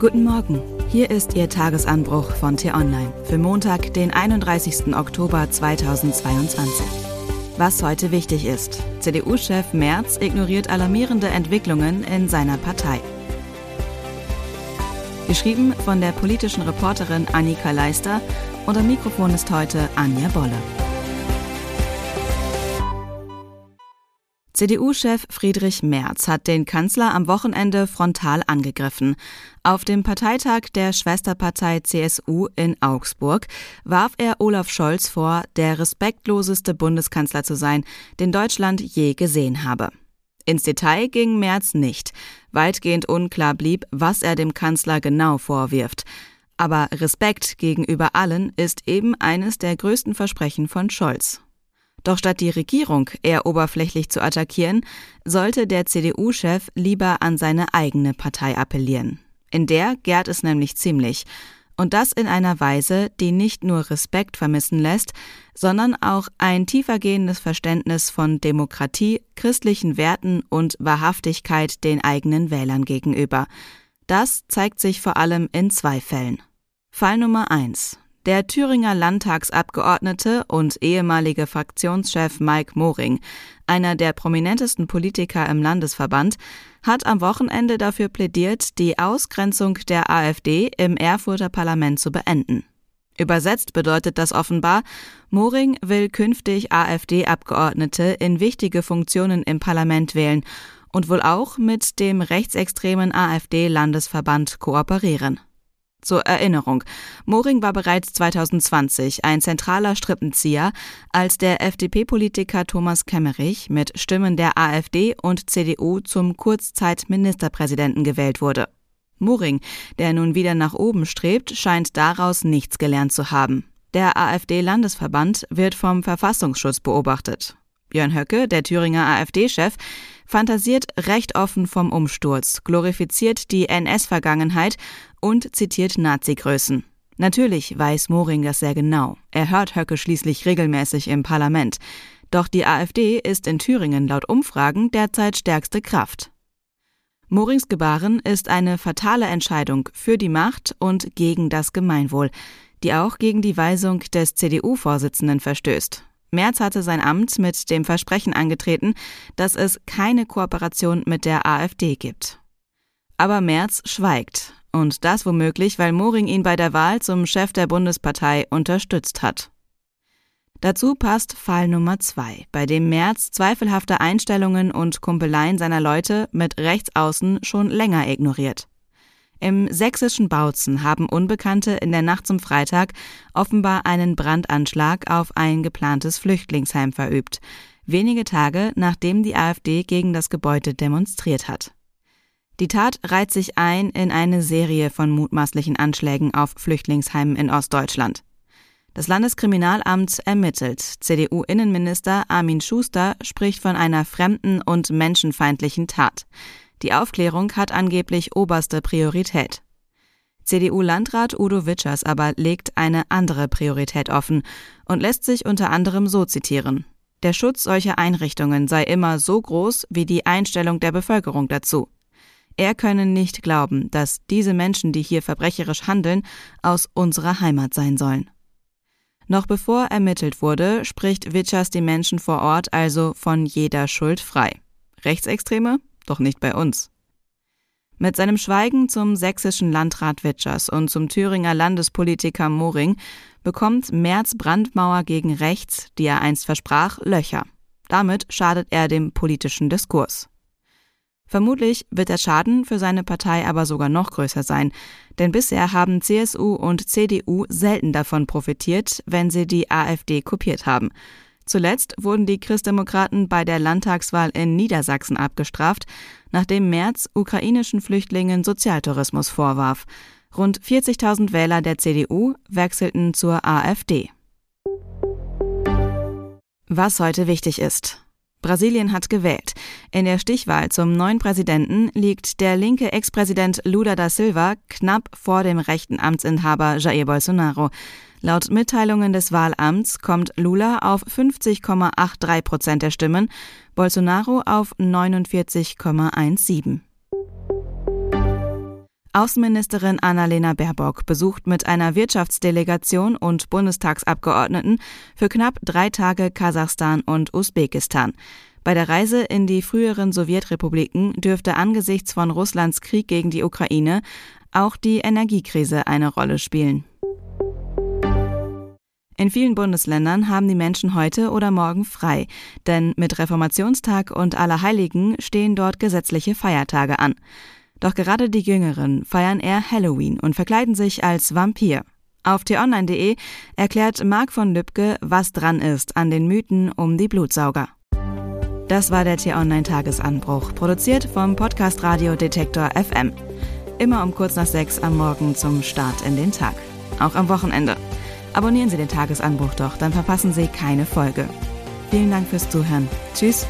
Guten Morgen. Hier ist Ihr Tagesanbruch von T-Online für Montag, den 31. Oktober 2022. Was heute wichtig ist. CDU-Chef Merz ignoriert alarmierende Entwicklungen in seiner Partei. Geschrieben von der politischen Reporterin Annika Leister und am Mikrofon ist heute Anja Bolle. CDU-Chef Friedrich Merz hat den Kanzler am Wochenende frontal angegriffen. Auf dem Parteitag der Schwesterpartei CSU in Augsburg warf er Olaf Scholz vor, der respektloseste Bundeskanzler zu sein, den Deutschland je gesehen habe. Ins Detail ging Merz nicht. Weitgehend unklar blieb, was er dem Kanzler genau vorwirft. Aber Respekt gegenüber allen ist eben eines der größten Versprechen von Scholz. Doch statt die Regierung eher oberflächlich zu attackieren, sollte der CDU-Chef lieber an seine eigene Partei appellieren. In der gärt es nämlich ziemlich. Und das in einer Weise, die nicht nur Respekt vermissen lässt, sondern auch ein tiefergehendes Verständnis von Demokratie, christlichen Werten und Wahrhaftigkeit den eigenen Wählern gegenüber. Das zeigt sich vor allem in zwei Fällen. Fall Nummer eins: der Thüringer Landtagsabgeordnete und ehemalige Fraktionschef Mike Moring, einer der prominentesten Politiker im Landesverband, hat am Wochenende dafür plädiert, die Ausgrenzung der AfD im Erfurter Parlament zu beenden. Übersetzt bedeutet das offenbar, Moring will künftig AfD-Abgeordnete in wichtige Funktionen im Parlament wählen und wohl auch mit dem rechtsextremen AfD-Landesverband kooperieren. Zur Erinnerung, Moring war bereits 2020 ein zentraler Strippenzieher, als der FDP-Politiker Thomas Kemmerich mit Stimmen der AfD und CDU zum Kurzzeitministerpräsidenten gewählt wurde. Moring, der nun wieder nach oben strebt, scheint daraus nichts gelernt zu haben. Der AfD-Landesverband wird vom Verfassungsschutz beobachtet. Björn Höcke, der Thüringer AfD-Chef, fantasiert recht offen vom Umsturz, glorifiziert die NS-Vergangenheit und zitiert Nazi-Größen. Natürlich weiß Moring das sehr genau. Er hört Höcke schließlich regelmäßig im Parlament. Doch die AfD ist in Thüringen laut Umfragen derzeit stärkste Kraft. Morings Gebaren ist eine fatale Entscheidung für die Macht und gegen das Gemeinwohl, die auch gegen die Weisung des CDU-Vorsitzenden verstößt. Merz hatte sein Amt mit dem Versprechen angetreten, dass es keine Kooperation mit der AfD gibt. Aber Merz schweigt. Und das womöglich, weil Moring ihn bei der Wahl zum Chef der Bundespartei unterstützt hat. Dazu passt Fall Nummer zwei, bei dem Merz zweifelhafte Einstellungen und Kumpeleien seiner Leute mit Rechtsaußen schon länger ignoriert. Im sächsischen Bautzen haben Unbekannte in der Nacht zum Freitag offenbar einen Brandanschlag auf ein geplantes Flüchtlingsheim verübt, wenige Tage nachdem die AfD gegen das Gebäude demonstriert hat. Die Tat reiht sich ein in eine Serie von mutmaßlichen Anschlägen auf Flüchtlingsheimen in Ostdeutschland. Das Landeskriminalamt ermittelt. CDU-Innenminister Armin Schuster spricht von einer fremden und menschenfeindlichen Tat. Die Aufklärung hat angeblich oberste Priorität. CDU-Landrat Udo Witschers aber legt eine andere Priorität offen und lässt sich unter anderem so zitieren. Der Schutz solcher Einrichtungen sei immer so groß wie die Einstellung der Bevölkerung dazu. Er könne nicht glauben, dass diese Menschen, die hier verbrecherisch handeln, aus unserer Heimat sein sollen. Noch bevor ermittelt wurde, spricht Witschers die Menschen vor Ort also von jeder Schuld frei. Rechtsextreme? Doch nicht bei uns. Mit seinem Schweigen zum sächsischen Landrat Witschers und zum Thüringer Landespolitiker Moring bekommt Merz Brandmauer gegen rechts, die er einst versprach, Löcher. Damit schadet er dem politischen Diskurs. Vermutlich wird der Schaden für seine Partei aber sogar noch größer sein, denn bisher haben CSU und CDU selten davon profitiert, wenn sie die AfD kopiert haben. Zuletzt wurden die Christdemokraten bei der Landtagswahl in Niedersachsen abgestraft, nachdem Merz ukrainischen Flüchtlingen Sozialtourismus vorwarf. Rund 40.000 Wähler der CDU wechselten zur AfD. Was heute wichtig ist. Brasilien hat gewählt. In der Stichwahl zum neuen Präsidenten liegt der linke Ex-Präsident Lula da Silva knapp vor dem rechten Amtsinhaber Jair Bolsonaro. Laut Mitteilungen des Wahlamts kommt Lula auf 50,83 Prozent der Stimmen, Bolsonaro auf 49,17. Außenministerin Annalena Baerbock besucht mit einer Wirtschaftsdelegation und Bundestagsabgeordneten für knapp drei Tage Kasachstan und Usbekistan. Bei der Reise in die früheren Sowjetrepubliken dürfte angesichts von Russlands Krieg gegen die Ukraine auch die Energiekrise eine Rolle spielen. In vielen Bundesländern haben die Menschen heute oder morgen frei, denn mit Reformationstag und Allerheiligen stehen dort gesetzliche Feiertage an. Doch gerade die Jüngeren feiern eher Halloween und verkleiden sich als Vampir. Auf t-online.de erklärt Marc von Lübcke, was dran ist an den Mythen um die Blutsauger. Das war der T-Online-Tagesanbruch, produziert vom Podcast Radio Detektor FM. Immer um kurz nach sechs am Morgen zum Start in den Tag. Auch am Wochenende. Abonnieren Sie den Tagesanbruch doch, dann verpassen Sie keine Folge. Vielen Dank fürs Zuhören. Tschüss.